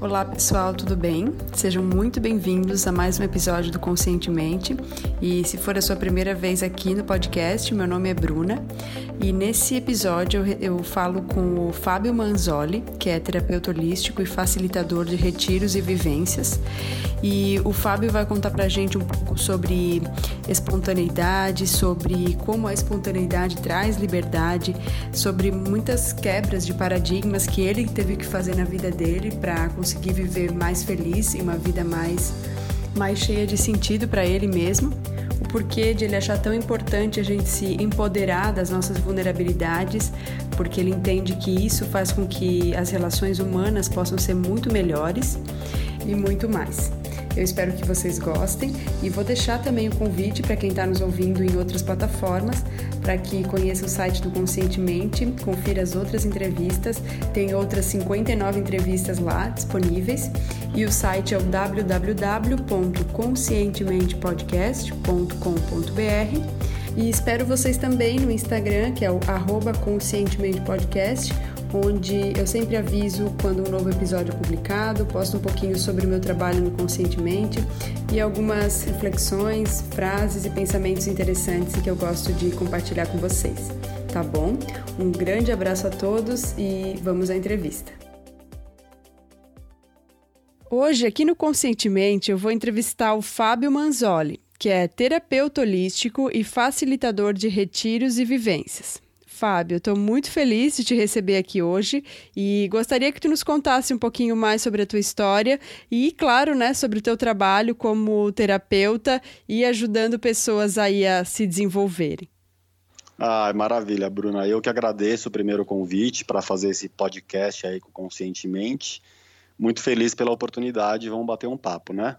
Olá pessoal, tudo bem? Sejam muito bem-vindos a mais um episódio do Conscientemente. E se for a sua primeira vez aqui no podcast, meu nome é Bruna. E nesse episódio eu, falo com o Fábio Manzoli, que é terapeuta holístico e facilitador de retiros e vivências. E o Fábio vai contar pra gente um pouco sobre espontaneidade, sobre como a espontaneidade traz liberdade, sobre muitas quebras de paradigmas que ele teve que fazer na vida dele para conseguir viver mais feliz e uma vida mais mais cheia de sentido para ele mesmo o porquê de ele achar tão importante a gente se empoderar das nossas vulnerabilidades, porque ele entende que isso faz com que as relações humanas possam ser muito melhores e muito mais. Eu espero que vocês gostem e vou deixar também o convite para quem está nos ouvindo em outras plataformas para que conheça o site do Conscientemente, confira as outras entrevistas, tem outras 59 entrevistas lá disponíveis. E o site é o www.conscientementepodcast.com.br e espero vocês também no Instagram, que é o arroba onde eu sempre aviso quando um novo episódio é publicado, posto um pouquinho sobre o meu trabalho no Conscientemente e algumas reflexões, frases e pensamentos interessantes que eu gosto de compartilhar com vocês. Tá bom? Um grande abraço a todos e vamos à entrevista. Hoje, aqui no Conscientemente, eu vou entrevistar o Fábio Manzoli, que é terapeuta holístico e facilitador de retiros e vivências. Fábio, estou muito feliz de te receber aqui hoje e gostaria que tu nos contasse um pouquinho mais sobre a tua história e, claro, né, sobre o teu trabalho como terapeuta e ajudando pessoas aí a se desenvolverem. Ah, maravilha, Bruna. Eu que agradeço o primeiro convite para fazer esse podcast aí com Conscientemente. Muito feliz pela oportunidade. Vamos bater um papo, né?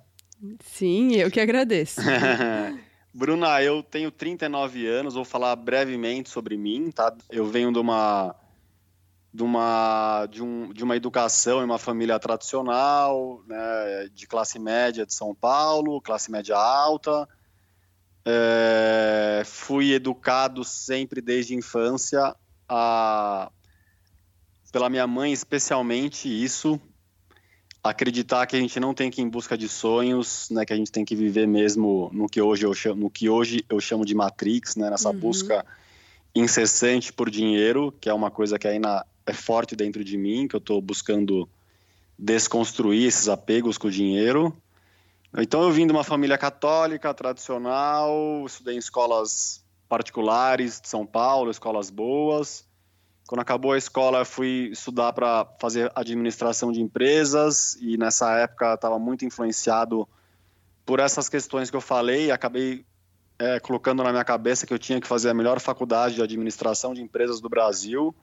Sim, eu que agradeço. Bruna, eu tenho 39 anos, vou falar brevemente sobre mim, tá? Eu venho de uma de uma de, um, de uma educação em uma família tradicional, né, de classe média de São Paulo, classe média alta. É, fui educado sempre desde a infância a, pela minha mãe, especialmente isso, acreditar que a gente não tem que ir em busca de sonhos, né, que a gente tem que viver mesmo no que hoje eu chamo, no que hoje eu chamo de matrix, né, nessa uhum. busca incessante por dinheiro, que é uma coisa que ainda é forte dentro de mim, que eu estou buscando desconstruir esses apegos com o dinheiro. Então eu vim de uma família católica tradicional, estudei em escolas particulares de São Paulo, escolas boas. Quando acabou a escola, fui estudar para fazer administração de empresas e nessa época estava muito influenciado por essas questões que eu falei. Acabei é, colocando na minha cabeça que eu tinha que fazer a melhor faculdade de administração de empresas do Brasil.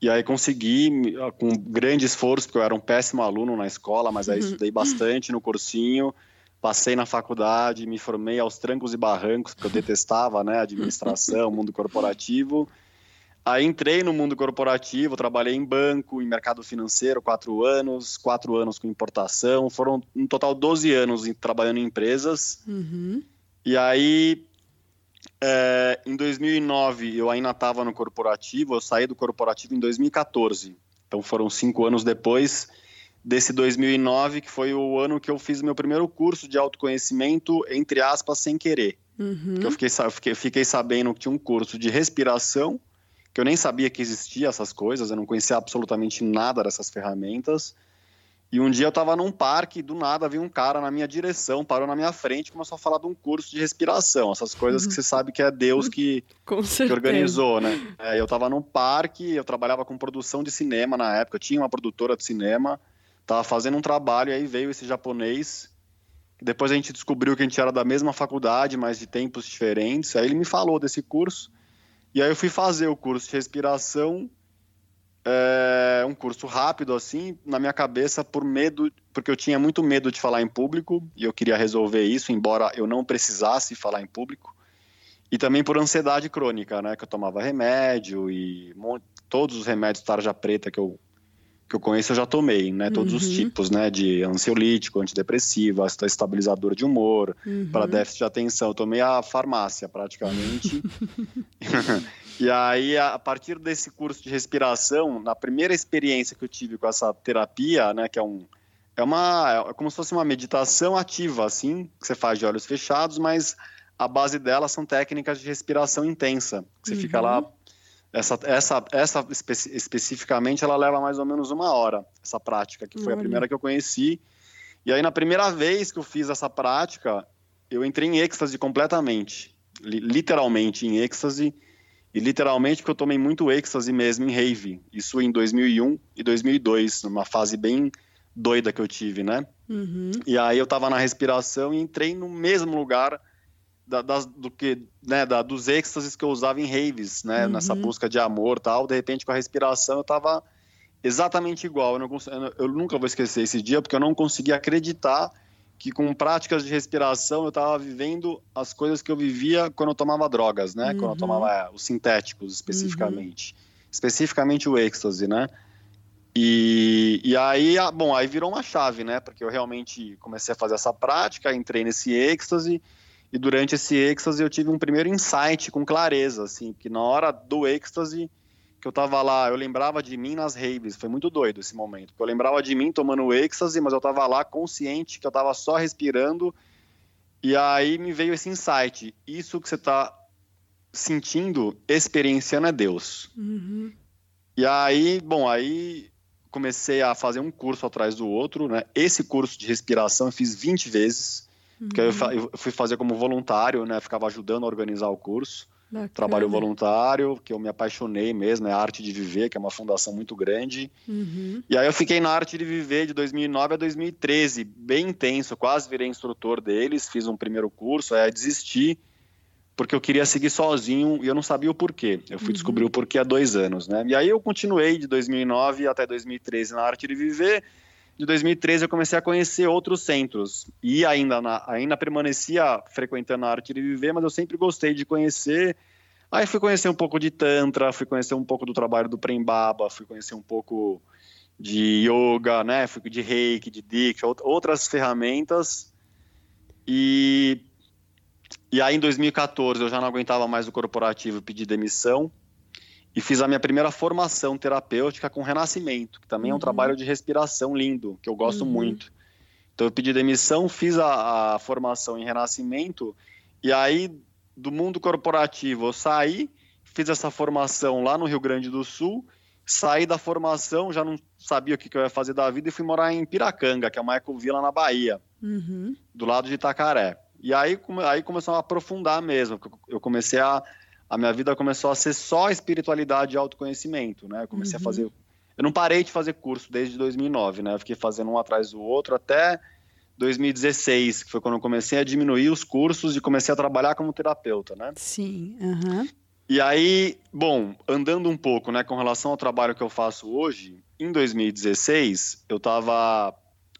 E aí consegui, com grande esforço, porque eu era um péssimo aluno na escola, mas aí uhum. estudei bastante no cursinho, passei na faculdade, me formei aos trancos e barrancos, porque eu detestava né, administração, mundo corporativo. Aí entrei no mundo corporativo, trabalhei em banco, em mercado financeiro, quatro anos, quatro anos com importação, foram um total 12 anos trabalhando em empresas. Uhum. E aí, é, em 2009, eu ainda estava no corporativo, eu saí do corporativo em 2014. Então foram cinco anos depois desse 2009, que foi o ano que eu fiz meu primeiro curso de autoconhecimento, entre aspas, sem querer. Uhum. Eu fiquei, fiquei, fiquei sabendo que tinha um curso de respiração, que eu nem sabia que existia essas coisas, eu não conhecia absolutamente nada dessas ferramentas. E um dia eu estava num parque e do nada vi um cara na minha direção, parou na minha frente e começou a falar de um curso de respiração, essas coisas que você sabe que é Deus que, que organizou, né? É, eu estava num parque, eu trabalhava com produção de cinema na época, eu tinha uma produtora de cinema, estava fazendo um trabalho e aí veio esse japonês. Depois a gente descobriu que a gente era da mesma faculdade, mas de tempos diferentes. Aí ele me falou desse curso. E aí eu fui fazer o curso de respiração, é, um curso rápido assim, na minha cabeça por medo, porque eu tinha muito medo de falar em público e eu queria resolver isso, embora eu não precisasse falar em público. E também por ansiedade crônica, né, que eu tomava remédio e todos os remédios tarja preta que eu que eu conheço eu já tomei, né? Todos uhum. os tipos, né? De ansiolítico, antidepressivo, estabilizador de humor, uhum. para déficit de atenção. Eu tomei a farmácia praticamente. e aí, a partir desse curso de respiração, na primeira experiência que eu tive com essa terapia, né? Que é um é uma é como se fosse uma meditação ativa, assim, que você faz de olhos fechados, mas a base dela são técnicas de respiração intensa. Você uhum. fica lá. Essa, essa, essa espe especificamente, ela leva mais ou menos uma hora, essa prática, que foi uhum. a primeira que eu conheci. E aí, na primeira vez que eu fiz essa prática, eu entrei em êxtase completamente. Literalmente em êxtase. E literalmente porque eu tomei muito êxtase mesmo em rave. Isso em 2001 e 2002, numa fase bem doida que eu tive, né? Uhum. E aí eu tava na respiração e entrei no mesmo lugar da, das, do que, né, da, dos êxtases que eu usava em raves, né? Uhum. Nessa busca de amor tal. De repente, com a respiração, eu tava exatamente igual. Eu, não, eu nunca vou esquecer esse dia, porque eu não conseguia acreditar que com práticas de respiração eu estava vivendo as coisas que eu vivia quando eu tomava drogas, né? Uhum. Quando eu uhum. tomava é, os sintéticos, especificamente. Uhum. Especificamente o êxtase, né? E, e aí, bom, aí virou uma chave, né? Porque eu realmente comecei a fazer essa prática, entrei nesse êxtase, e durante esse êxtase eu tive um primeiro insight com clareza, assim, que na hora do êxtase que eu tava lá, eu lembrava de mim nas raves, foi muito doido esse momento, porque eu lembrava de mim tomando êxtase, mas eu tava lá consciente que eu tava só respirando, e aí me veio esse insight, isso que você tá sentindo, experienciando é Deus. Uhum. E aí, bom, aí comecei a fazer um curso atrás do outro, né? Esse curso de respiração eu fiz 20 vezes, uhum. porque eu, eu fui fazer como voluntário, né? Ficava ajudando a organizar o curso. Bacana. Trabalho voluntário, que eu me apaixonei mesmo, é a Arte de Viver, que é uma fundação muito grande. Uhum. E aí eu fiquei na Arte de Viver de 2009 a 2013, bem intenso, quase virei instrutor deles, fiz um primeiro curso, aí desisti, porque eu queria seguir sozinho e eu não sabia o porquê. Eu fui uhum. descobrir o porquê há dois anos, né? E aí eu continuei de 2009 até 2013 na Arte de Viver. De 2013 eu comecei a conhecer outros centros e ainda, na, ainda permanecia frequentando a Arte de Viver, mas eu sempre gostei de conhecer. Aí fui conhecer um pouco de Tantra, fui conhecer um pouco do trabalho do Prembaba, fui conhecer um pouco de yoga, né? Fui de reiki, de diksha, outras ferramentas. E e aí, em 2014, eu já não aguentava mais o corporativo, pedi demissão e fiz a minha primeira formação terapêutica com renascimento, que também uhum. é um uhum. trabalho de respiração lindo, que eu gosto uhum. muito. Então, eu pedi demissão, fiz a, a, formação em renascimento e aí, do mundo corporativo, eu saí, fiz essa formação lá no Rio Grande do Sul, saí da formação, já não sabia o que, que eu ia fazer da vida e fui morar em Piracanga, que é uma ecovila na Bahia, uhum. do lado de Itacaré. E aí, aí começou a aprofundar mesmo. Eu comecei a. A minha vida começou a ser só espiritualidade e autoconhecimento, né? Eu comecei uhum. a fazer. Eu não parei de fazer curso desde 2009, né? Eu fiquei fazendo um atrás do outro até 2016, que foi quando eu comecei a diminuir os cursos e comecei a trabalhar como terapeuta, né? Sim. Uhum. E aí, bom, andando um pouco, né, com relação ao trabalho que eu faço hoje, em 2016, eu tava.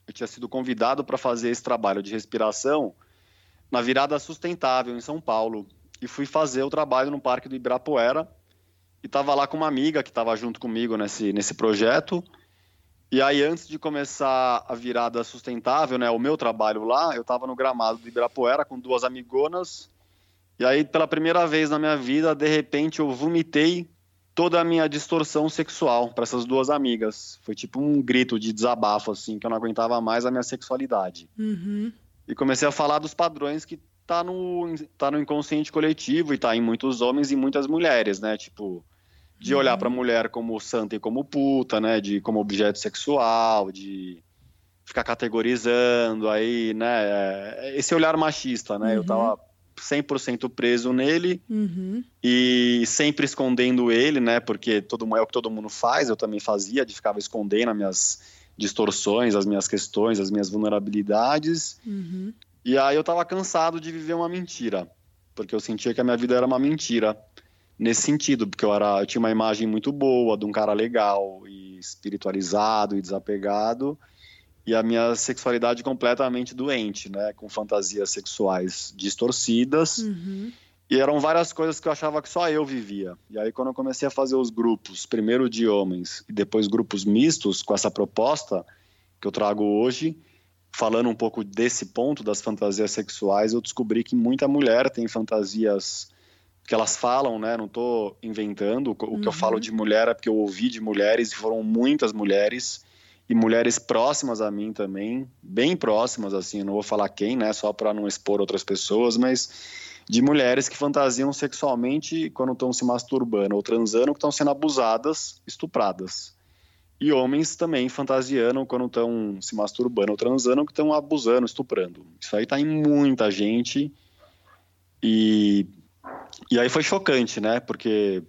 Eu tinha sido convidado para fazer esse trabalho de respiração na virada sustentável em São Paulo e fui fazer o trabalho no Parque do Ibirapuera e estava lá com uma amiga que estava junto comigo nesse, nesse projeto. E aí, antes de começar a virada sustentável, né, o meu trabalho lá, eu estava no gramado do Ibirapuera com duas amigonas. E aí, pela primeira vez na minha vida, de repente, eu vomitei toda a minha distorção sexual para essas duas amigas. Foi tipo um grito de desabafo, assim, que eu não aguentava mais a minha sexualidade. Uhum e comecei a falar dos padrões que tá no, tá no inconsciente coletivo e tá em muitos homens e muitas mulheres, né? Tipo, de olhar para a uhum. mulher como santa e como puta, né? De como objeto sexual, de ficar categorizando aí, né? É, esse olhar machista, né? Uhum. Eu tava 100% preso nele uhum. e sempre escondendo ele, né? Porque todo é o que todo mundo faz, eu também fazia, de ficava escondendo as minhas distorções, as minhas questões, as minhas vulnerabilidades. Uhum. E aí eu tava cansado de viver uma mentira, porque eu sentia que a minha vida era uma mentira nesse sentido, porque eu era, eu tinha uma imagem muito boa de um cara legal e espiritualizado e desapegado, e a minha sexualidade completamente doente, né, com fantasias sexuais distorcidas. Uhum. E eram várias coisas que eu achava que só eu vivia. E aí, quando eu comecei a fazer os grupos, primeiro de homens e depois grupos mistos, com essa proposta que eu trago hoje, falando um pouco desse ponto das fantasias sexuais, eu descobri que muita mulher tem fantasias que elas falam, né? Não estou inventando. O que eu falo uhum. de mulher é porque eu ouvi de mulheres e foram muitas mulheres e mulheres próximas a mim também, bem próximas, assim, não vou falar quem, né, só para não expor outras pessoas, mas de mulheres que fantasiam sexualmente quando estão se masturbando ou transando, que estão sendo abusadas, estupradas. E homens também fantasiando quando estão se masturbando ou transando, que estão abusando, estuprando. Isso aí tá em muita gente. E, e aí foi chocante, né? Porque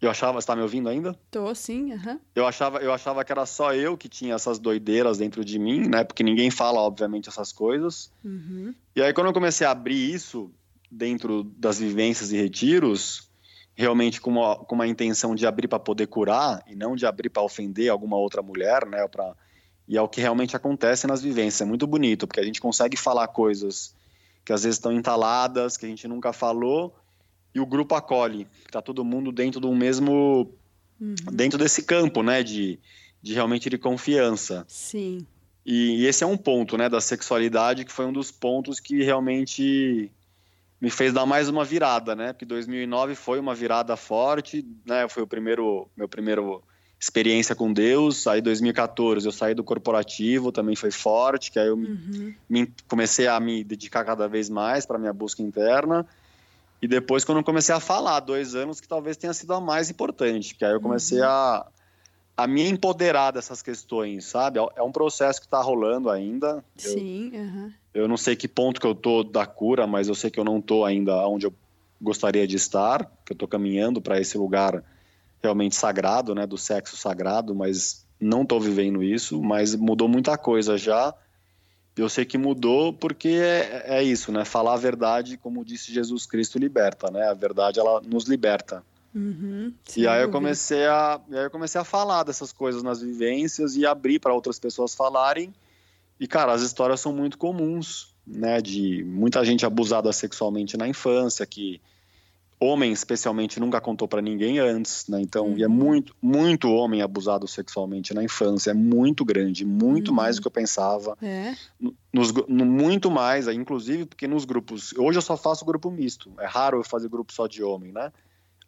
eu achava, você tá me ouvindo ainda? Tô, sim, aham. Uhum. Eu achava, eu achava que era só eu que tinha essas doideiras dentro de mim, né? Porque ninguém fala, obviamente, essas coisas. Uhum. E aí, quando eu comecei a abrir isso dentro das vivências e retiros, realmente com uma, com uma intenção de abrir para poder curar e não de abrir para ofender alguma outra mulher, né? Pra, e é o que realmente acontece nas vivências. É muito bonito, porque a gente consegue falar coisas que às vezes estão entaladas, que a gente nunca falou e o grupo acolhe. Está todo mundo dentro do mesmo. Uhum. dentro desse campo, né? De, de realmente de confiança. Sim. E, e, esse é um ponto, né? Da sexualidade, que foi um dos pontos que realmente me fez dar mais uma virada, né? Porque 2009 foi uma virada forte, né? Foi o primeiro. meu primeiro experiência com Deus. Aí 2014 eu saí do corporativo, também foi forte, que aí eu uhum. me, comecei a me dedicar cada vez mais para minha busca interna. E depois, quando eu comecei a falar, dois anos que talvez tenha sido a mais importante, que aí eu comecei uhum. a, a me empoderar dessas questões, sabe? É, é um processo que está rolando ainda. Sim. Eu, uhum. eu não sei que ponto que eu tô da cura, mas eu sei que eu não tô ainda onde eu gostaria de estar, que eu tô caminhando para esse lugar realmente sagrado, né? Do sexo sagrado, mas não tô vivendo isso, mas mudou muita coisa já eu sei que mudou porque é, é, isso, né? Falar a verdade, como disse Jesus Cristo, liberta, né? A verdade, ela nos liberta. Uhum, e aí eu comecei a, aí eu comecei a falar dessas coisas nas vivências e abrir para outras pessoas falarem. E cara, as histórias são muito comuns, né? De muita gente abusada sexualmente na infância, que homem especialmente nunca contou para ninguém antes, né? Então, uhum. e é uhum. muito, muito homem abusado sexualmente na infância, é muito grande, muito uhum. mais do que eu pensava. É. Nos, no, muito mais, inclusive porque nos grupos, hoje eu só faço grupo misto. É raro eu fazer grupo só de homem, né?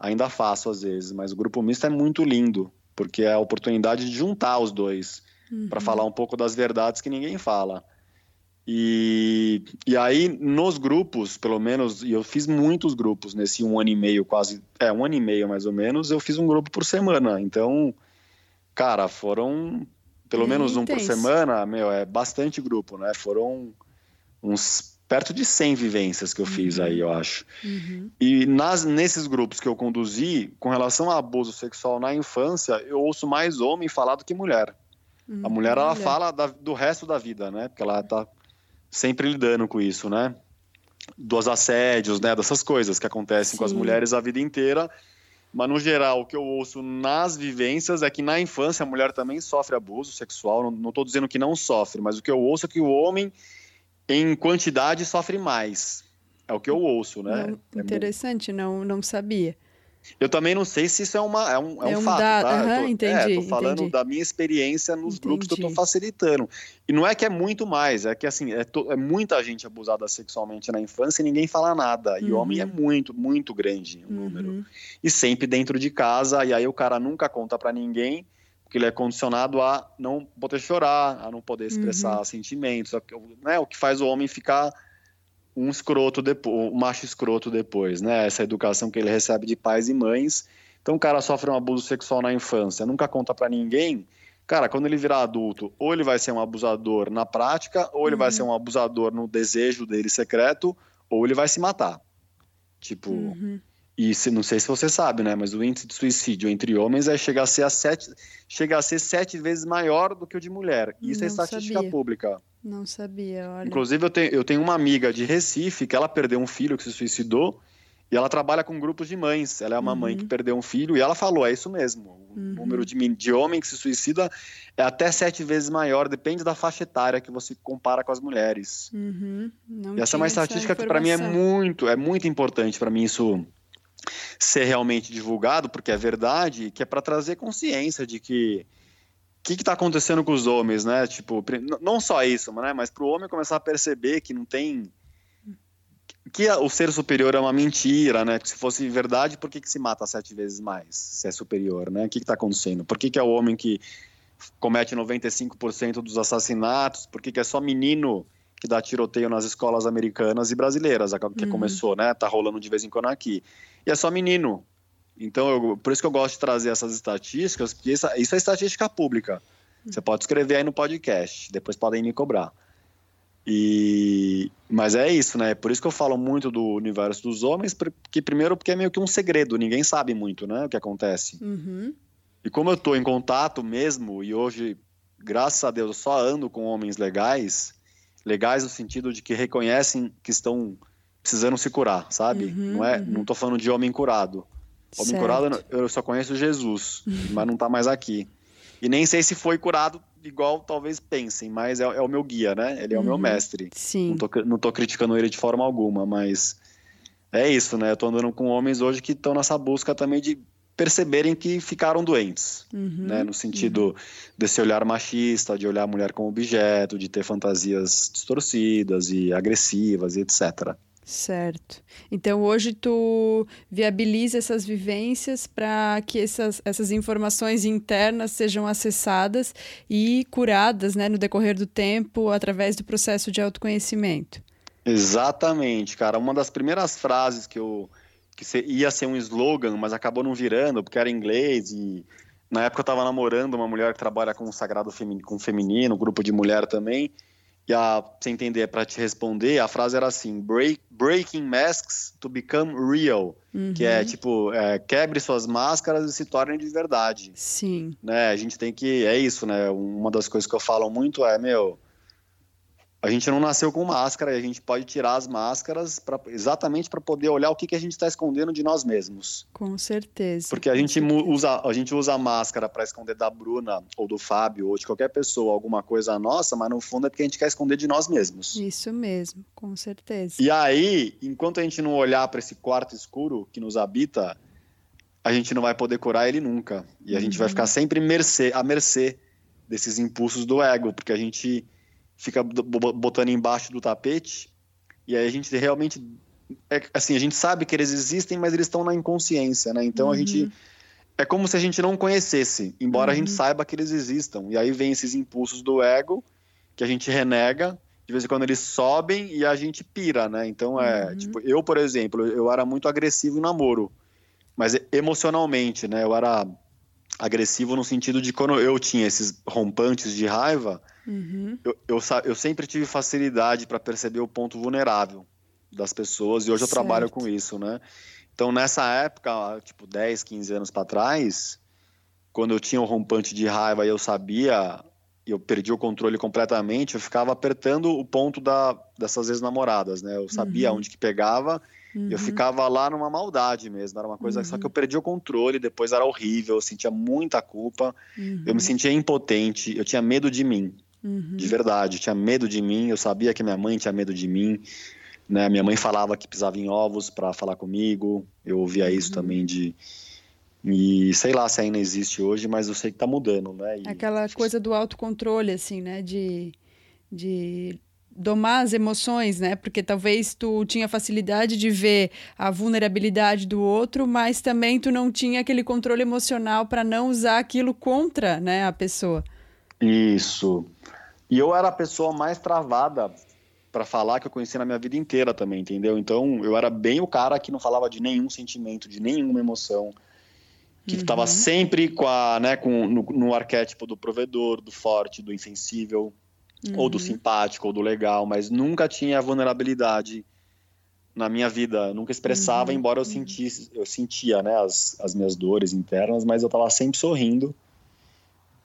Ainda faço às vezes, mas o grupo misto é muito lindo, porque é a oportunidade de juntar os dois uhum. para falar um pouco das verdades que ninguém fala. E, e aí, nos grupos, pelo menos, e eu fiz muitos grupos nesse um ano e meio, quase, é, um ano e meio mais ou menos, eu fiz um grupo por semana. Então, cara, foram pelo menos um por semana, meu, é bastante grupo, né? Foram uns perto de 100 vivências que eu fiz uhum. aí, eu acho. Uhum. E nas, nesses grupos que eu conduzi, com relação a abuso sexual na infância, eu ouço mais homem falar do que mulher. Uhum. A mulher, ela fala da, do resto da vida, né? Porque ela tá sempre lidando com isso, né? Dos assédios, né? Dessas coisas que acontecem Sim. com as mulheres a vida inteira. Mas, no geral, o que eu ouço nas vivências é que na infância a mulher também sofre abuso sexual. Não estou dizendo que não sofre, mas o que eu ouço é que o homem, em quantidade, sofre mais. É o que eu ouço, né? Não, é interessante, não, não sabia. Eu também não sei se isso é, uma, é um, é, é um, fato, dado, tá? Uhum, tô, entendi, é, tô falando entendi. da minha experiência nos entendi. grupos que eu tô facilitando. E não é que é muito mais, é que assim, é, to, é muita gente abusada sexualmente na infância e ninguém fala nada. E uhum. homem é muito, muito grande o uhum. número. E sempre dentro de casa, e aí o cara nunca conta para ninguém, porque ele é condicionado a não poder chorar, a não poder expressar uhum. sentimentos, né? O que faz o homem ficar um escroto depois, um macho escroto depois, né? Essa educação que ele recebe de pais e mães. Então o cara sofre um abuso sexual na infância, nunca conta para ninguém. Cara, quando ele virar adulto, ou ele vai ser um abusador na prática, ou ele uhum. vai ser um abusador no desejo dele secreto, ou ele vai se matar. Tipo, uhum. E se, não sei se você sabe, né? Mas o índice de suicídio entre homens é chegar a ser a sete, chega a ser sete vezes maior do que o de mulher. Isso não é estatística sabia. pública. Não sabia, olha. Inclusive, eu tenho, eu tenho uma amiga de Recife que ela perdeu um filho que se suicidou e ela trabalha com grupos de mães. Ela é uma uhum. mãe que perdeu um filho e ela falou: é isso mesmo. O uhum. número de, de homem que se suicida é até sete vezes maior, depende da faixa etária que você compara com as mulheres. Uhum. e essa é uma estatística que para mim é muito, é muito importante para mim isso ser realmente divulgado, porque é verdade, que é para trazer consciência de que o que está acontecendo com os homens, né? Tipo, não só isso, né? Mas para o homem começar a perceber que não tem que o ser superior é uma mentira, né? se fosse verdade, por que, que se mata sete vezes mais? Se é superior, né? O que está acontecendo? Por que, que é o homem que comete 95% dos assassinatos, por que, que é só menino que dá tiroteio nas escolas americanas e brasileiras, que uhum. começou, né? Tá rolando de vez em quando aqui. E é só menino. Então, eu, por isso que eu gosto de trazer essas estatísticas, porque isso, isso é estatística pública. Você pode escrever aí no podcast, depois podem me cobrar. E mas é isso, né? Por isso que eu falo muito do universo dos homens, porque primeiro porque é meio que um segredo, ninguém sabe muito, né, o que acontece. Uhum. E como eu estou em contato mesmo e hoje, graças a Deus, eu só ando com homens legais, legais no sentido de que reconhecem que estão precisando se curar, sabe? Uhum, não é, uhum. não tô falando de homem curado. Homem certo. curado eu só conheço Jesus, mas não tá mais aqui. E nem sei se foi curado igual talvez pensem, mas é, é o meu guia, né? Ele é o meu Uhum. mestre. Sim. Não tô, não tô criticando ele de forma alguma, mas é isso, né? Eu tô andando com homens hoje que estão nessa busca também de perceberem que ficaram doentes, Uhum. né? No sentido desse olhar machista, de olhar a mulher como objeto, de ter fantasias distorcidas e agressivas e etc. Certo. Então hoje tu viabiliza essas vivências para que essas, essas informações internas sejam acessadas e curadas né, no decorrer do tempo através do processo de autoconhecimento. Exatamente, cara. Uma das primeiras frases que eu que se- ia ser um slogan, mas acabou não virando porque era inglês e na época eu estava namorando uma mulher que trabalha com o sagrado feminino, com feminino, grupo de mulher também. E a, você entender, para te responder, a frase era assim: Break, breaking masks to become real, que é Uhum. tipo é, quebre suas máscaras e se tornem de verdade Sim. né? A gente tem que. É isso, né? Uma das coisas que eu falo muito é, meu. A gente não nasceu com máscara e a gente pode tirar as máscaras pra, exatamente para poder olhar o que, que a gente está escondendo de nós mesmos. Com certeza. Porque a gente, certeza. usa, a gente usa a máscara para esconder da Bruna ou do Fábio ou de qualquer pessoa alguma coisa nossa, mas no fundo é porque a gente quer esconder de nós mesmos. Isso mesmo, com certeza. E aí, enquanto a gente não olhar para esse quarto escuro que nos habita, a gente não vai poder curar ele nunca. E a gente vai Uhum. ficar sempre mercê, à mercê desses impulsos do ego, porque a gente fica bo- bo- botando embaixo do tapete e aí a gente realmente é, assim, a gente sabe que eles existem, mas eles estão na inconsciência, né? Então a gente Uhum. é como se a gente não conhecesse, embora a gente Uhum. saiba que eles existam. E aí vem esses impulsos do ego que a gente renega, de vez em quando eles sobem e a gente pira, né? Então é, Uhum. tipo, eu, por exemplo, eu era muito agressivo em namoro, mas emocionalmente, né? Eu era agressivo no sentido de quando eu tinha esses rompantes de raiva, Uhum. eu, eu, eu sempre tive facilidade para perceber o ponto vulnerável das pessoas e hoje eu trabalho Certo. com isso, né? Então nessa época, tipo 10, 15 anos para trás, quando eu tinha um rompante de raiva e eu sabia, eu perdi o controle completamente, eu ficava apertando o ponto da, dessas ex-namoradas, né? Eu sabia Uhum. onde que pegava Uhum. eu ficava lá numa maldade mesmo, era uma coisa só Uhum. que eu perdi o controle, depois era horrível, eu sentia muita culpa, Uhum. eu me sentia impotente, eu tinha medo de mim, Uhum. de verdade, tinha medo de mim, eu sabia que minha mãe tinha medo de mim, né? Minha mãe falava que pisava em ovos para falar comigo, eu ouvia isso Uhum. também de e sei lá se ainda existe hoje, mas eu sei que tá mudando, né? E- Aquela coisa do autocontrole, assim, né? De, de domar as emoções, né? Porque talvez tu tinha facilidade de ver a vulnerabilidade do outro, mas também tu não tinha aquele controle emocional para não usar aquilo contra, né, a pessoa. Isso. E eu era a pessoa mais travada para falar que eu conheci na minha vida inteira também, entendeu? Então eu era bem o cara que não falava de nenhum sentimento, de nenhuma emoção, que Uhum. estava sempre com a, né, com, no, no arquétipo do provedor, do forte, do insensível, ou do Uhum. simpático, ou do legal, mas nunca tinha vulnerabilidade na minha vida, nunca expressava, Uhum, embora eu uhum. sentisse, eu sentia, né, as, as minhas dores internas, mas eu estava sempre sorrindo,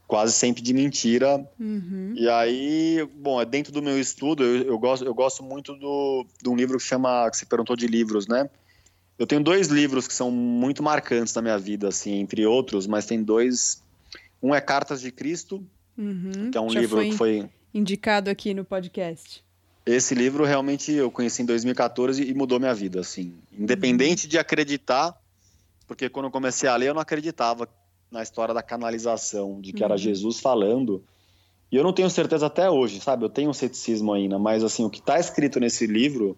quase sempre de mentira, Uhum. e aí, bom, é dentro do meu estudo, eu, eu gosto, eu gosto muito do, de um livro que chama, que você perguntou de livros, né? Eu tenho dois livros que são muito marcantes na minha vida, assim, entre outros, mas tem dois. Um é Cartas de Cristo, Uhum. que é um Já livro foi que foi. indicado aqui no podcast. Esse livro realmente eu conheci em 2014 e mudou minha vida, assim. Independente de acreditar, porque quando eu comecei a ler eu não acreditava na história da canalização, de que era Uhum. Jesus falando. E eu não tenho certeza até hoje, sabe? Eu tenho um ceticismo ainda, mas assim, o que está escrito nesse livro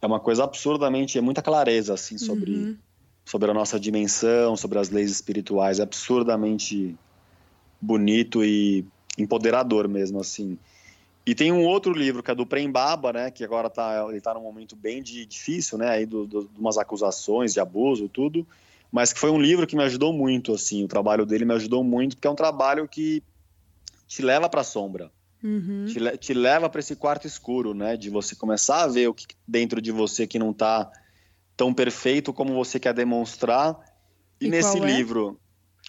é uma coisa absurdamente, é muita clareza assim sobre Uhum. sobre a nossa dimensão, sobre as leis espirituais, é absurdamente bonito e empoderador mesmo, assim. E tem um outro livro que é do Prembaba, né, que agora tá, ele está num momento bem de, difícil, né, aí do, do, de umas acusações de abuso, tudo, mas que foi um livro que me ajudou muito, assim, o trabalho dele me ajudou muito, porque é um trabalho que te leva para a sombra, uhum. te, te, leva para esse quarto escuro, né, de você começar a ver o que dentro de você que não está tão perfeito como você quer demonstrar. E, e nesse é? livro,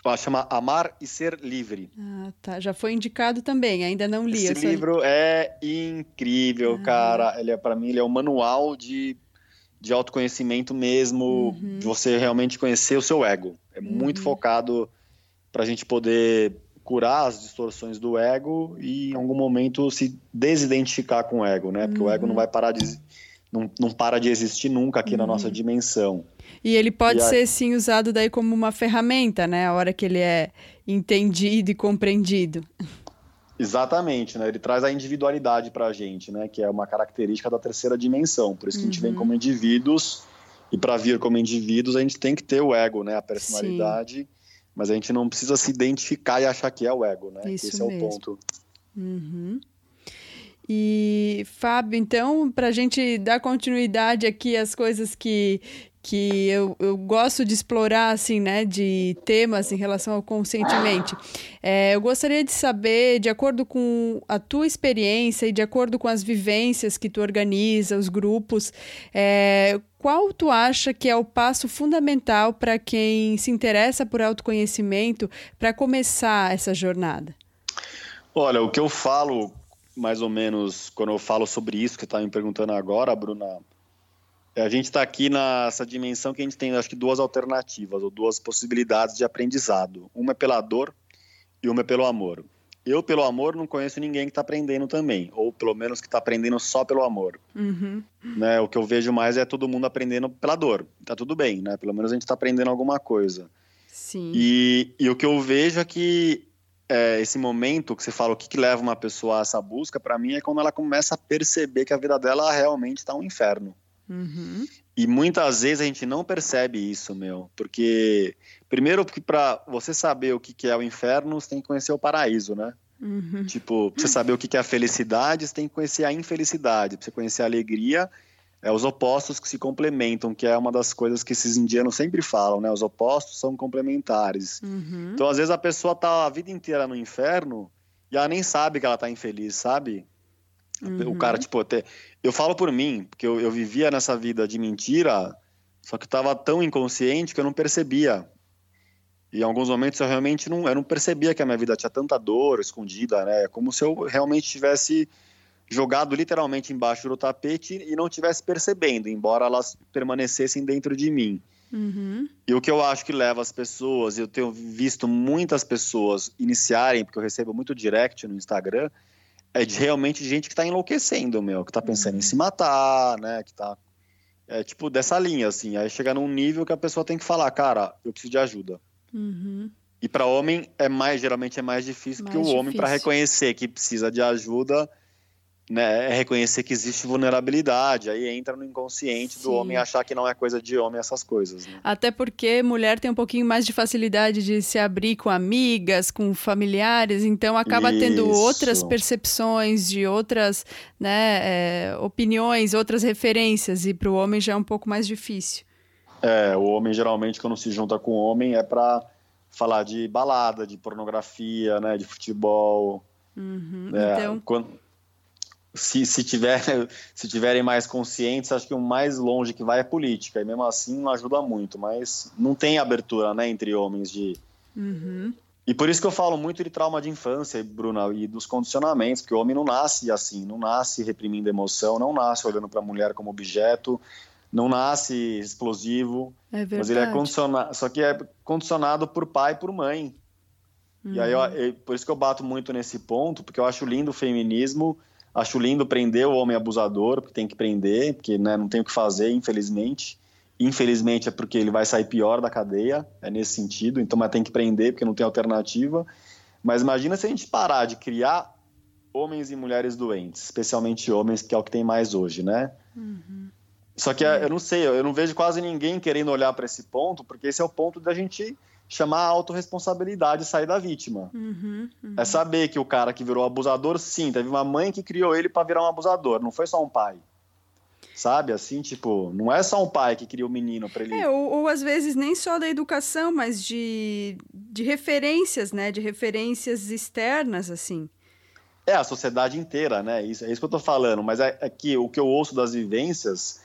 ela chama Amar e Ser Livre. Ah, tá. Já foi indicado também, ainda não li. Esse livro é incrível, ah. cara. Ele é para mim, ele é um manual de, de autoconhecimento mesmo, uhum. de você realmente conhecer o seu ego. É uhum. muito focado para a gente poder curar as distorções do ego e em algum momento se desidentificar com o ego, né? Porque uhum. o ego não uhum. vai parar de não, não para de existir nunca aqui na nossa uhum. dimensão. E ele pode e ser, sim, usado daí como uma ferramenta, né? A hora que ele é entendido e compreendido. Exatamente, né? Ele traz a individualidade para a gente, né? Que é uma característica da terceira dimensão. Por isso que uhum. a gente vem uhum. como indivíduos e para vir como indivíduos a gente tem que ter o ego, né? A personalidade. Sim. Mas a gente não precisa se identificar e achar que é o ego, né? Isso Esse mesmo. é o ponto. Uhum. E, Fábio, então, para a gente dar continuidade aqui às coisas que, que eu, eu gosto de explorar, assim, né, de temas em relação ao conscientemente. É, eu gostaria de saber, de acordo com a tua experiência e de acordo com as vivências que tu organiza, os grupos, é, qual tu acha que é o passo fundamental para quem se interessa por autoconhecimento para começar essa jornada? Olha, o que eu falo mais ou menos quando eu falo sobre isso que está me perguntando agora, Bruna, a gente está aqui nessa dimensão que a gente tem, acho que, duas alternativas, ou duas possibilidades de aprendizado. Uma é pela dor e uma é pelo amor. Eu, pelo amor, não conheço ninguém que está aprendendo também, ou pelo menos que está aprendendo só pelo amor. Uhum. Né? O que eu vejo mais é todo mundo aprendendo pela dor. Tá tudo bem, né? Pelo menos a gente está aprendendo alguma coisa. Sim. E, e o que eu vejo é que é, esse momento que você fala o que, que leva uma pessoa a essa busca, para mim é quando ela começa a perceber que a vida dela realmente está um inferno. Uhum. E muitas vezes a gente não percebe isso, meu. Porque, primeiro, que para você saber o que é o inferno, você tem que conhecer o paraíso, né? Uhum. Tipo, pra você saber o que é a felicidade, você tem que conhecer a infelicidade. Pra você conhecer a alegria, é os opostos que se complementam, que é uma das coisas que esses indianos sempre falam, né? Os opostos são complementares. Uhum. Então, às vezes, a pessoa tá a vida inteira no inferno e ela nem sabe que ela tá infeliz, sabe? Uhum. O cara, tipo, até... eu falo por mim, porque eu, eu vivia nessa vida de mentira, só que estava tão inconsciente que eu não percebia. E em alguns momentos eu realmente não, eu não percebia que a minha vida tinha tanta dor escondida, né? Como se eu realmente tivesse jogado literalmente embaixo do tapete e não tivesse percebendo, embora elas permanecessem dentro de mim. Uhum. E o que eu acho que leva as pessoas, eu tenho visto muitas pessoas iniciarem, porque eu recebo muito direct no Instagram, é de realmente gente que está enlouquecendo, meu, que está pensando em se matar, né? Que tá. É tipo dessa linha, assim. Aí chega num nível que a pessoa tem que falar, cara, eu preciso de ajuda. Uhum. E para homem é mais, geralmente é mais difícil, mais porque o homem, para reconhecer que precisa de ajuda, né, é reconhecer que existe vulnerabilidade, aí entra no inconsciente Sim. do homem achar que não é coisa de homem essas coisas. Né? Até porque mulher tem um pouquinho mais de facilidade de se abrir com amigas, com familiares, então acaba Isso. tendo outras percepções, de outras né, é, opiniões, outras referências, e para o homem já é um pouco mais difícil. É, o homem geralmente quando se junta com o homem é para falar de balada, de pornografia, né, de futebol. Uhum, é, então... quando, se, se, tiver, se tiverem mais conscientes, acho que o mais longe que vai é política, e mesmo assim não ajuda muito, mas não tem abertura né, entre homens de. Uhum. E por isso que eu falo muito de trauma de infância, Bruna, e dos condicionamentos, porque o homem não nasce assim, não nasce reprimindo emoção, não nasce olhando para a mulher como objeto, não nasce explosivo, é mas ele é condicionado, só que é condicionado por pai e por mãe. Uhum. E aí, eu, uhum. eu, por isso que eu bato muito nesse ponto, porque eu acho lindo o feminismo Acho lindo prender o homem abusador, porque tem que prender, porque né, não tem o que fazer, infelizmente. Infelizmente é porque ele vai sair pior da cadeia, é nesse sentido, então mas tem que prender porque não tem alternativa. Mas imagina se a gente parar de criar homens e mulheres doentes, especialmente homens, que é o que tem mais hoje, né? Uhum. Só que é. eu não sei, eu não vejo quase ninguém querendo olhar para esse ponto, porque esse é o ponto da gente chamar a autorresponsabilidade e sair da vítima. Uhum, uhum. É saber que o cara que virou abusador, sim, teve uma mãe que criou ele para virar um abusador, não foi só um pai. Sabe, assim, tipo, não é só um pai que cria o um menino para ele. É, ou, ou, às vezes nem só da educação, mas de, de referências, né? De referências externas, assim. É, a sociedade inteira, né? Isso, é isso que eu tô falando. Mas é, é que o que eu ouço das vivências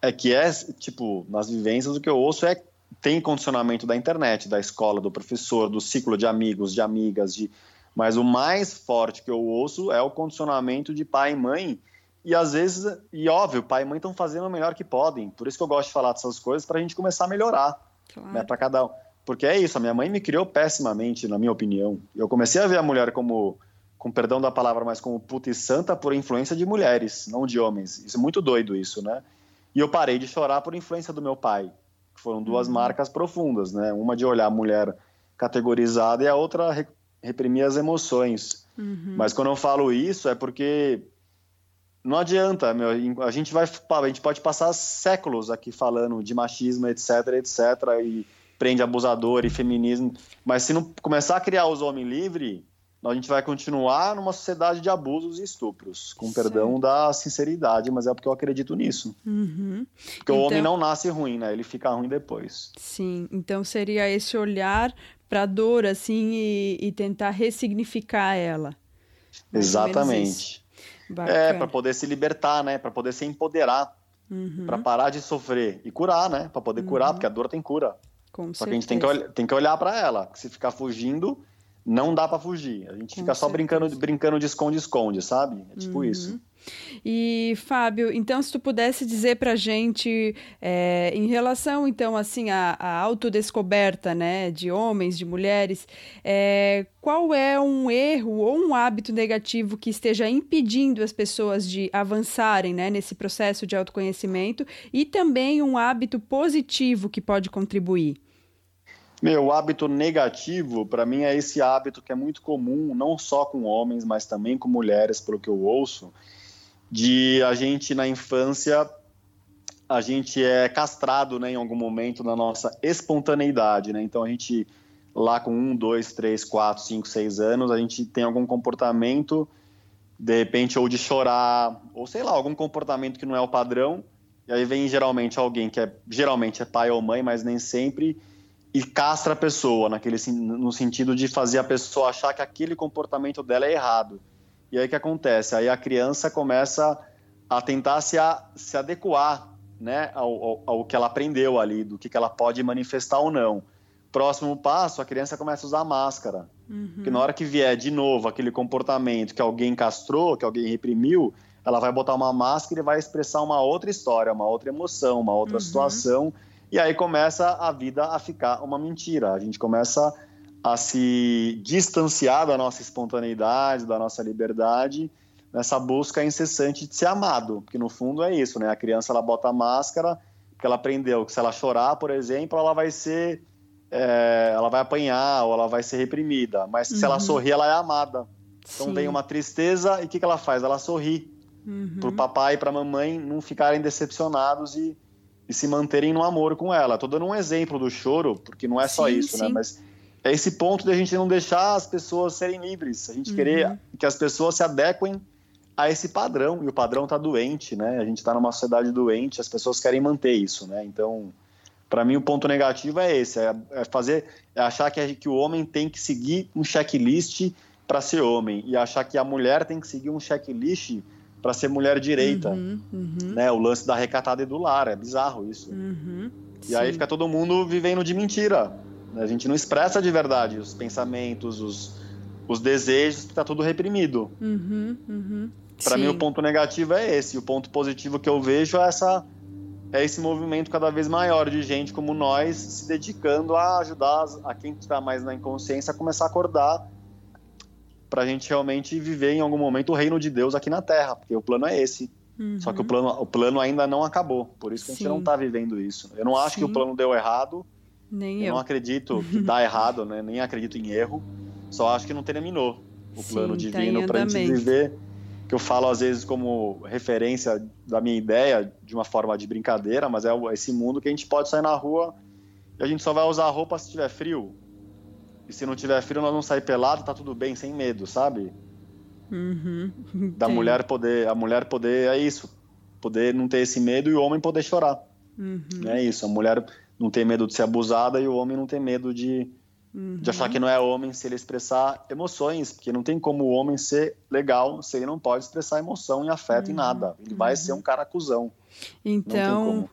é que é, tipo, nas vivências o que eu ouço é tem condicionamento da internet, da escola, do professor, do ciclo de amigos, de amigas, de mas o mais forte que eu ouço é o condicionamento de pai e mãe. E às vezes, e óbvio, pai e mãe estão fazendo o melhor que podem. Por isso que eu gosto de falar dessas coisas, para a gente começar a melhorar. Claro. Né, para cada um. Porque é isso, a minha mãe me criou pessimamente, na minha opinião. Eu comecei a ver a mulher como, com perdão da palavra, mas como puta e santa por influência de mulheres, não de homens. Isso é muito doido, isso, né? E eu parei de chorar por influência do meu pai. Foram duas uhum. marcas profundas, né? Uma de olhar a mulher categorizada e a outra re reprimir as emoções. Uhum. Mas quando eu falo isso é porque não adianta, meu, a gente vai, a gente pode passar séculos aqui falando de machismo, etc, etc, e prende abusador e feminismo, mas se não começar a criar os homens livres, a gente vai continuar numa sociedade de abusos e estupros, com certo. perdão da sinceridade, mas é porque eu acredito nisso. Uhum. Porque então, o homem então não nasce ruim, né? Ele fica ruim depois. Sim, então seria esse olhar para a dor, assim, e, e, tentar ressignificar ela. Exatamente. É, para poder se libertar, né? Para poder se empoderar. Uhum. Para parar de sofrer e curar, né? Para poder uhum. curar, porque a dor tem cura. Com Só certeza. que a gente tem que, tem que olhar para ela. Se ficar fugindo, não dá para fugir. A gente Com fica só brincando, brincando de esconde-esconde, sabe? É tipo uhum. isso. E Fábio, então se tu pudesse dizer para gente é, em relação então assim à, à autodescoberta, né, de homens, de mulheres, é, qual é um erro ou um hábito negativo que esteja impedindo as pessoas de avançarem, né, nesse processo de autoconhecimento e também um hábito positivo que pode contribuir? Meu hábito negativo, para mim, é esse hábito que é muito comum, não só com homens, mas também com mulheres, pelo que eu ouço, de a gente na infância a gente é castrado, né, em algum momento na nossa espontaneidade, né? Então a gente lá com um, dois, três, quatro, cinco, seis anos, a gente tem algum comportamento, de repente, ou de chorar, ou sei lá, algum comportamento que não é o padrão. E aí vem geralmente alguém que é geralmente é pai ou mãe, mas nem sempre e castra a pessoa, naquele, no sentido de fazer a pessoa achar que aquele comportamento dela é errado. E aí o que acontece? Aí a criança começa a tentar se, a, se adequar né, ao, ao, ao, que ela aprendeu ali, do que, que ela pode manifestar ou não. Próximo passo, a criança começa a usar máscara. Uhum. Porque na hora que vier de novo aquele comportamento que alguém castrou, que alguém reprimiu, ela vai botar uma máscara e vai expressar uma outra história, uma outra emoção, uma outra uhum. situação e aí começa a vida a ficar uma mentira. A gente começa a se distanciar da nossa espontaneidade, da nossa liberdade, nessa busca incessante de ser amado, porque no fundo é isso, né? A criança ela bota a máscara porque ela aprendeu que se ela chorar, por exemplo, ela vai ser, é, ela vai apanhar ou ela vai ser reprimida, mas uhum. se ela uhum. sorrir, ela é amada. Então Sim. vem uma tristeza e o que, que ela faz? Ela sorri uhum. para o papai e para a mamãe não ficarem decepcionados e e se manterem no amor com ela. Estou dando um exemplo do choro, porque não é só sim, isso, né? sim. né? Mas é esse ponto de a gente não deixar as pessoas serem livres, a gente uhum. querer que as pessoas se adequem a esse padrão, e o padrão está doente, né? A gente está numa sociedade doente, as pessoas querem manter isso, né? Então, para mim, o ponto negativo é esse: é, é fazer, é achar que, que o homem tem que seguir um checklist para ser homem, e achar que a mulher tem que seguir um checklist para ser mulher direita. Uhum, uhum. Né? O lance da recatada e do lar. É bizarro isso. Uhum, e sim. aí fica todo mundo vivendo de mentira. A gente não expressa de verdade os pensamentos, os, os desejos, está tudo reprimido. Uhum, uhum. Para mim, o ponto negativo é esse. O ponto positivo que eu vejo é, essa, é esse movimento cada vez maior de gente como nós se dedicando a ajudar a quem está mais na inconsciência a começar a acordar para a gente realmente viver em algum momento o reino de Deus aqui na Terra, porque o plano é esse. Uhum. Só que o plano, o plano ainda não acabou, por isso que Sim. a gente não está vivendo isso. Eu não acho Sim. que o plano deu errado. Nem eu. Eu não acredito que dá errado, né? Nem acredito em erro. Só acho que não terminou o Sim, plano tá divino para a gente viver. Que eu falo às vezes como referência da minha ideia, de uma forma de brincadeira, mas é esse mundo que a gente pode sair na rua e a gente só vai usar roupa se tiver frio. E se não tiver filho, nós vamos sair pelado, tá tudo bem, sem medo, sabe? Uhum, da mulher poder, a mulher poder, é isso, poder não ter esse medo e o homem poder chorar. Uhum. É isso, a mulher não tem medo de ser abusada e o homem não tem medo de, uhum. de achar que não é homem se ele expressar emoções, porque não tem como o homem ser legal se ele não pode expressar emoção e afeto em nada. Ele vai ser um cara cuzão. Então,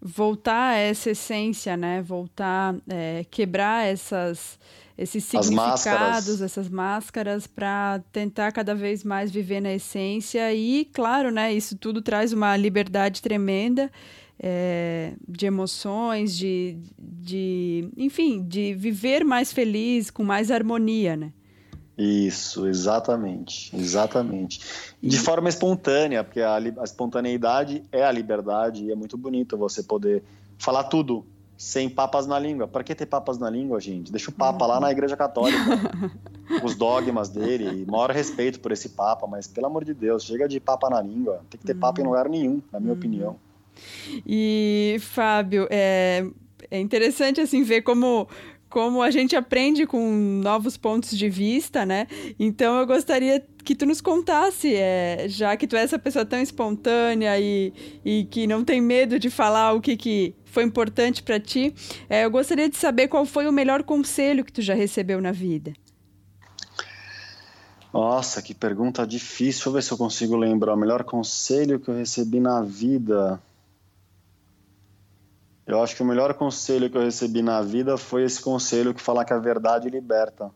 voltar a essa essência, né? Voltar, é, quebrar essas esses significados, máscaras. essas máscaras, para tentar cada vez mais viver na essência. E, claro, né, isso tudo traz uma liberdade tremenda é, de emoções, de, de, enfim, de viver mais feliz, com mais harmonia, né? Isso, exatamente, exatamente. De forma espontânea, porque a, a espontaneidade é a liberdade e é muito bonito você poder falar tudo, sem papas na língua. Para que ter papas na língua, gente? Deixa o Papa lá na Igreja Católica, os dogmas dele, e maior respeito por esse Papa, mas pelo amor de Deus, chega de papa na língua. Tem que ter papa em lugar nenhum, na minha opinião. E, Fábio, é, é interessante assim ver como como a gente aprende com novos pontos de vista, né? Então eu gostaria que tu nos contasse, é, já que tu é essa pessoa tão espontânea e, e que não tem medo de falar o que, que foi importante para ti, é, eu gostaria de saber qual foi o melhor conselho que tu já recebeu na vida. Nossa, que pergunta difícil. Deixa eu ver se eu consigo lembrar. O melhor conselho que eu recebi na vida. Eu acho que o melhor conselho que eu recebi na vida foi esse conselho que fala que a verdade liberta.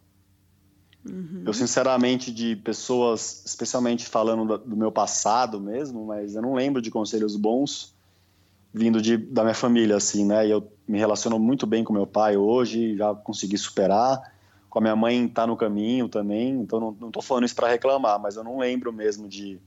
Uhum. Eu, sinceramente, de pessoas, especialmente falando do meu passado mesmo, mas eu não lembro de conselhos bons vindo de, da minha família, assim, né? E eu me relaciono muito bem com meu pai hoje, já consegui superar. Com a minha mãe tá no caminho também, então não, não tô falando isso para reclamar, mas eu não lembro mesmo de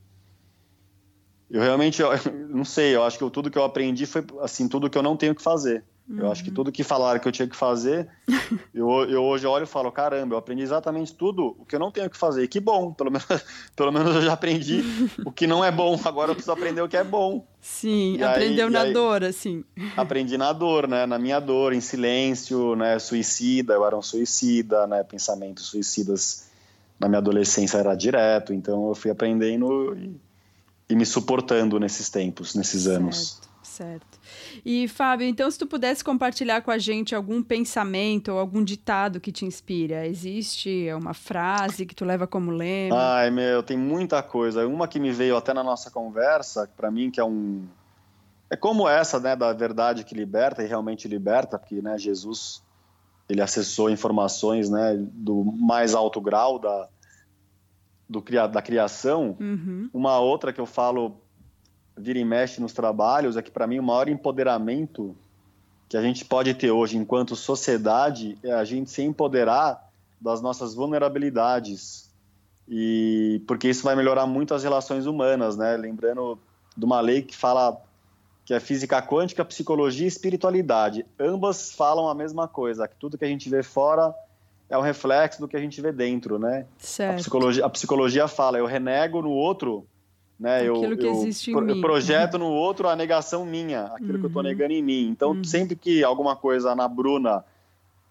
eu realmente, eu, não sei, eu acho que eu, tudo que eu aprendi foi, assim, tudo que eu não tenho que fazer. Uhum. Eu acho que uhum. tudo que falaram que eu tinha que fazer, eu, eu hoje olho e falo, caramba, eu aprendi exatamente tudo o que eu não tenho que fazer. E que bom, pelo menos, pelo menos eu já aprendi o que não é bom, agora eu preciso aprender o que é bom. Sim, e aprendeu aí, na aí, dor, assim. Aprendi na dor, né, na minha dor, em silêncio, né, suicida, eu era um suicida, né, pensamentos suicidas na minha adolescência era direto, então eu fui aprendendo e e me suportando nesses tempos, nesses certo, anos. Certo. E Fábio, então se tu pudesse compartilhar com a gente algum pensamento ou algum ditado que te inspira, existe uma frase que tu leva como lema? Ai, meu, tem muita coisa. Uma que me veio até na nossa conversa, para mim que é um é como essa, né, da verdade que liberta e realmente liberta, porque, né, Jesus ele acessou informações, né, do mais alto grau da do, da criação, uhum. uma outra que eu falo vira e mexe nos trabalhos é que para mim o maior empoderamento que a gente pode ter hoje enquanto sociedade é a gente se empoderar das nossas vulnerabilidades e porque isso vai melhorar muito as relações humanas, né? Lembrando de uma lei que fala que é física quântica, psicologia e espiritualidade. Ambas falam a mesma coisa, que tudo que a gente vê fora é um reflexo do que a gente vê dentro, né? Certo. A psicologia, a psicologia fala, eu renego no outro, né? Aquilo eu, que eu, existe pro, em mim. projeto no outro a negação minha, aquilo uhum. que eu tô uhum. negando em mim. Então, uhum. sempre que alguma coisa na Bruna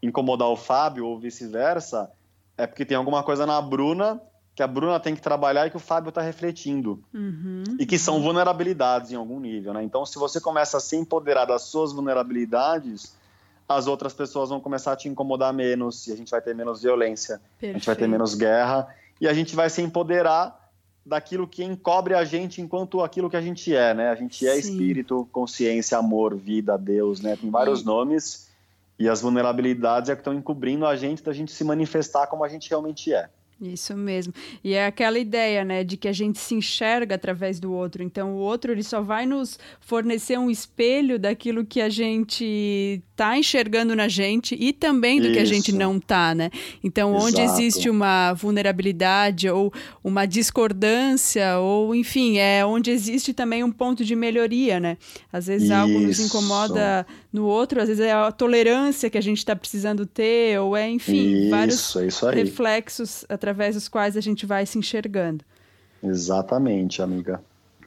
incomodar o Fábio ou vice-versa, é porque tem alguma coisa na Bruna que a Bruna tem que trabalhar e que o Fábio está refletindo. Uhum. E que são vulnerabilidades em algum nível, né? Então, se você começa a se empoderar das suas vulnerabilidades as outras pessoas vão começar a te incomodar menos e a gente vai ter menos violência, Perfeito. a gente vai ter menos guerra e a gente vai se empoderar daquilo que encobre a gente enquanto aquilo que a gente é, né? A gente é Sim. espírito, consciência, amor, vida, Deus, né? Tem vários nomes e as vulnerabilidades é que estão encobrindo a gente da gente se manifestar como a gente realmente é. Isso mesmo. E é aquela ideia, né, de que a gente se enxerga através do outro. Então, o outro ele só vai nos fornecer um espelho daquilo que a gente está enxergando na gente e também do Isso. que a gente não está, né? Então, Exato. onde existe uma vulnerabilidade ou uma discordância ou, enfim, é onde existe também um ponto de melhoria, né? Às vezes Isso. algo nos incomoda no outro, às vezes é a tolerância que a gente está precisando ter ou é, enfim, Isso, vários é reflexos através dos quais a gente vai se enxergando. Exatamente, amiga.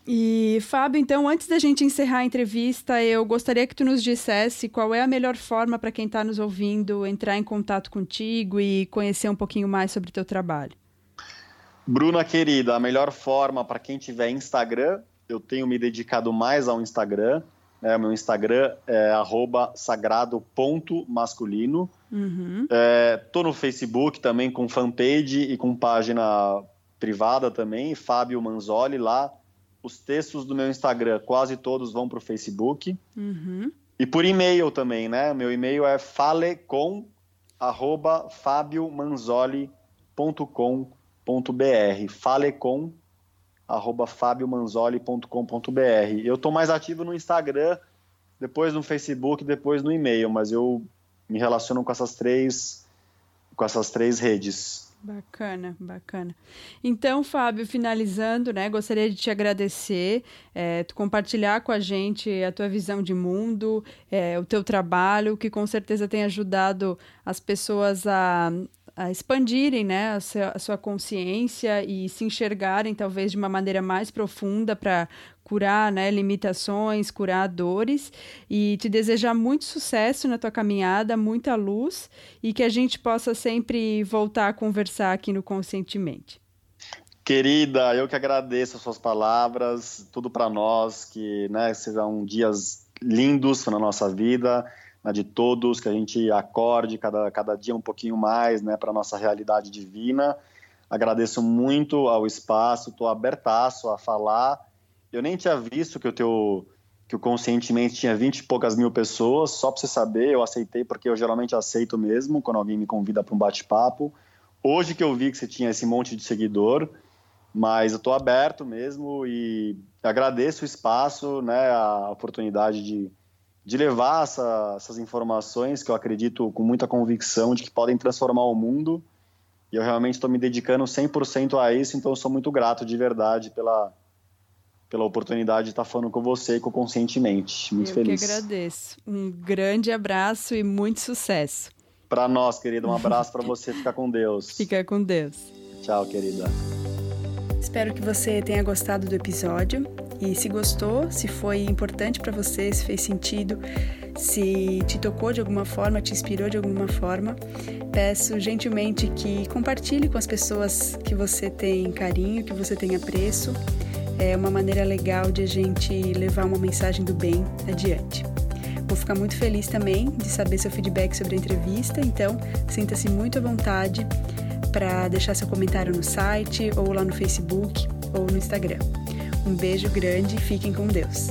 E, Fábio, então, antes da gente encerrar a entrevista, eu gostaria que tu nos dissesse qual é a melhor forma para quem está nos ouvindo entrar em contato contigo e conhecer um pouquinho mais sobre o teu trabalho. Bruna, querida, a melhor forma para quem tiver Instagram, eu tenho me dedicado mais ao Instagram. Né? Meu Instagram é sagrado.masculino. Uhum. É, tô no Facebook também com fanpage e com página privada também, Fábio Manzoli lá os textos do meu Instagram, quase todos vão para o Facebook. Uhum. E por e-mail também, né? Meu e-mail é falecom@fabiomanzoli.com.br. Falecom arroba fabiomanzoli.com.br. Eu estou mais ativo no Instagram, depois no Facebook, depois no e-mail, mas eu me relaciono com essas três com essas três redes. Bacana, bacana. Então, Fábio, finalizando, né, gostaria de te agradecer, é, tu compartilhar com a gente a tua visão de mundo, é, o teu trabalho, que com certeza tem ajudado as pessoas a, expandirem né, a, sua, a sua consciência e se enxergarem talvez de uma maneira mais profunda para curar né, limitações, curar dores e te desejar muito sucesso na tua caminhada, muita luz e que a gente possa sempre voltar a conversar aqui no Conscientemente. Querida, eu que agradeço as suas palavras, tudo para nós, que né, sejam dias lindos na nossa vida, na de todos, que a gente acorde cada, cada dia um pouquinho mais né, para a nossa realidade divina. Agradeço muito ao espaço, estou abertaço a falar eu nem tinha visto que o teu que o conscientemente tinha 20 e poucas mil pessoas, só para você saber, eu aceitei porque eu geralmente aceito mesmo quando alguém me convida para um bate-papo. Hoje que eu vi que você tinha esse monte de seguidor, mas eu estou aberto mesmo e agradeço o espaço, né, a oportunidade de, de levar essa, essas informações que eu acredito com muita convicção de que podem transformar o mundo. E eu realmente estou me dedicando 100% a isso, então eu sou muito grato de verdade pela pela oportunidade de estar falando com você e com Conscientemente. Muito Eu feliz. Eu que agradeço. Um grande abraço e muito sucesso. Para nós, querida, um abraço para você. Fica com Deus. Fica com Deus. Tchau, querida. Espero que você tenha gostado do episódio. E se gostou, se foi importante para você, se fez sentido, se te tocou de alguma forma, te inspirou de alguma forma, peço gentilmente que compartilhe com as pessoas que você tem carinho, que você tem apreço é uma maneira legal de a gente levar uma mensagem do bem adiante. Vou ficar muito feliz também de saber seu feedback sobre a entrevista, então sinta-se muito à vontade para deixar seu comentário no site ou lá no Facebook ou no Instagram. Um beijo grande e fiquem com Deus.